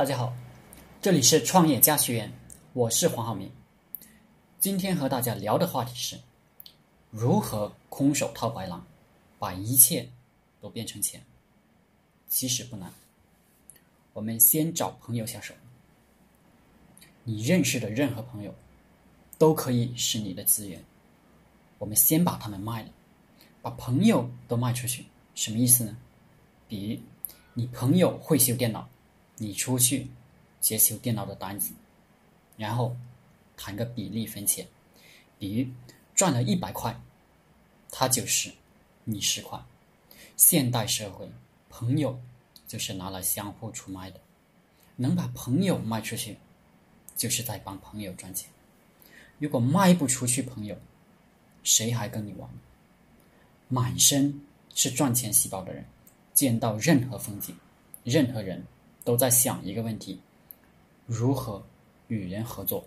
大家好，这里是创业家学院，我是黄浩明。今天和大家聊的话题是如何空手套白狼，把一切都变成钱。其实不难，我们先找朋友下手。你认识的任何朋友都可以是你的资源。我们先把他们卖了，把朋友都卖出去，什么意思呢？比如你朋友会修电脑。你出去接修电脑的单子，然后谈个比例分钱，比如赚了一百块，他九十，你十块。现代社会，朋友就是拿来相互出卖的，能把朋友卖出去，就是在帮朋友赚钱。如果卖不出去朋友，谁还跟你玩？满身是赚钱细胞的人，见到任何风景，任何人。都在想一个问题：如何与人合作？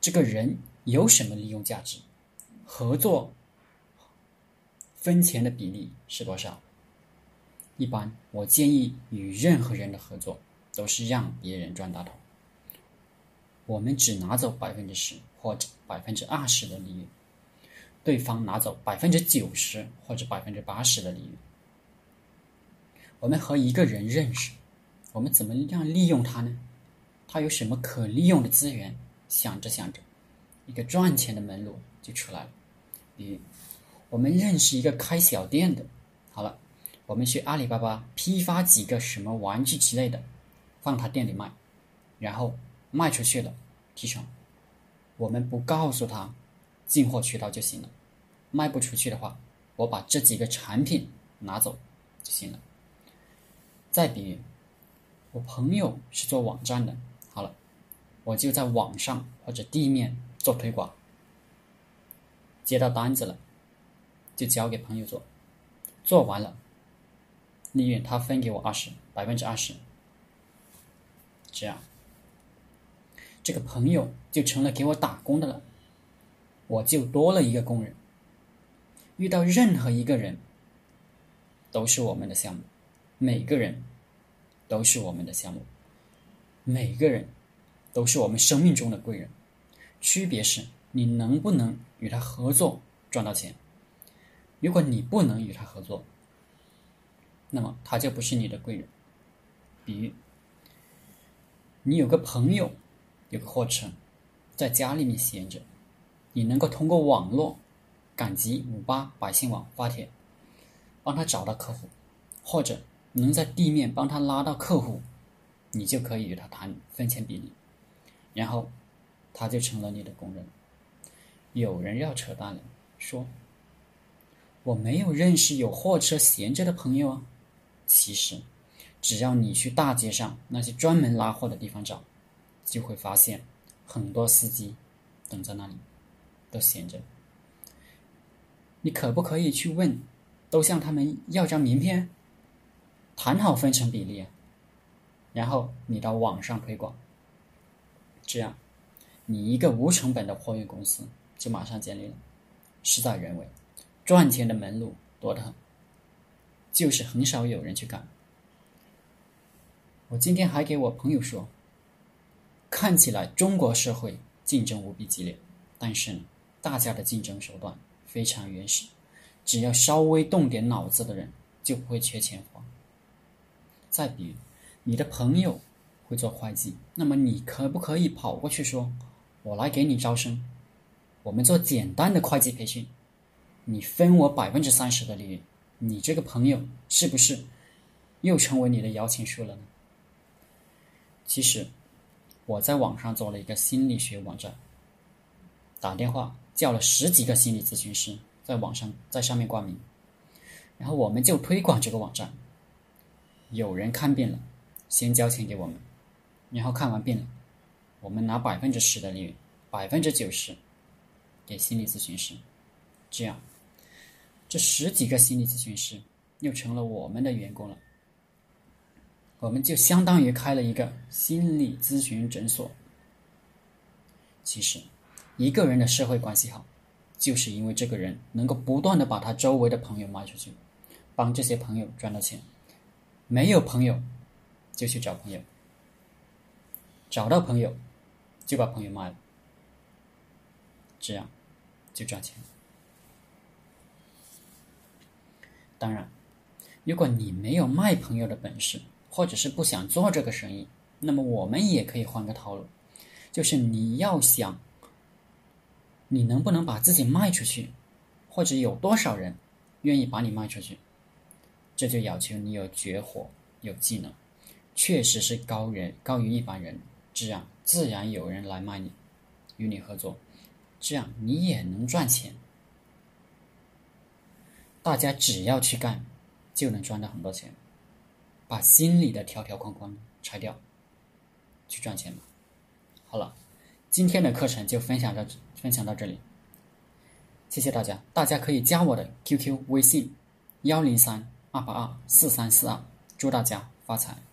这个人有什么利用价值？合作分钱的比例是多少？一般我建议与任何人的合作都是让别人赚大头，我们只拿走百分之十或者百分之二十的利润，对方拿走百分之九十或者百分之八十的利润。我们和一个人认识。我们怎么样利用它呢？它有什么可利用的资源？想着想着，一个赚钱的门路就出来了。比如，我们认识一个开小店的，好了，我们去阿里巴巴批发几个什么玩具之类的，放他店里卖，然后卖出去了，提成。我们不告诉他进货渠道就行了。卖不出去的话，我把这几个产品拿走就行了。再比如。我朋友是做网站的，好了，我就在网上或者地面做推广，接到单子了，就交给朋友做，做完了，利润他分给我二十，百分之二十，这样，这个朋友就成了给我打工的了，我就多了一个工人。遇到任何一个人，都是我们的项目，每个人。都是我们的项目，每个人都是我们生命中的贵人，区别是你能不能与他合作赚到钱。如果你不能与他合作，那么他就不是你的贵人。比如，你有个朋友有个货车在家里面闲着，你能够通过网络赶集五八百姓网发帖，帮他找到客户，或者。能在地面帮他拉到客户，你就可以与他谈分钱比例，然后他就成了你的工人。有人要扯淡了，说我没有认识有货车闲着的朋友啊。其实，只要你去大街上那些专门拉货的地方找，就会发现很多司机等在那里，都闲着。你可不可以去问，都向他们要张名片？谈好分成比例，然后你到网上推广，这样，你一个无成本的货运公司就马上建立了，事在人为，赚钱的门路多得很，就是很少有人去干。我今天还给我朋友说，看起来中国社会竞争无比激烈，但是呢，大家的竞争手段非常原始，只要稍微动点脑子的人就不会缺钱花。再比如，你的朋友会做会计，那么你可不可以跑过去说：“我来给你招生，我们做简单的会计培训，你分我百分之三十的利润。”你这个朋友是不是又成为你的摇钱树了呢？其实，我在网上做了一个心理学网站，打电话叫了十几个心理咨询师在网上在上面挂名，然后我们就推广这个网站。有人看病了，先交钱给我们，然后看完病了，我们拿百分之十的利润，百分之九十给心理咨询师，这样，这十几个心理咨询师又成了我们的员工了，我们就相当于开了一个心理咨询诊所。其实，一个人的社会关系好，就是因为这个人能够不断的把他周围的朋友卖出去，帮这些朋友赚到钱。没有朋友，就去找朋友，找到朋友就把朋友卖了，这样就赚钱。当然，如果你没有卖朋友的本事，或者是不想做这个生意，那么我们也可以换个套路，就是你要想，你能不能把自己卖出去，或者有多少人愿意把你卖出去，这就要求你有绝活、有技能，确实是高人高于一般人，这样自然有人来卖你，与你合作，这样你也能赚钱。大家只要去干，就能赚到很多钱。把心里的条条框框拆掉，去赚钱吧。好了，今天的课程就分享到分享到这里，谢谢大家。大家可以加我的 QQ 微信：幺零三二八二四三四二，祝大家发财。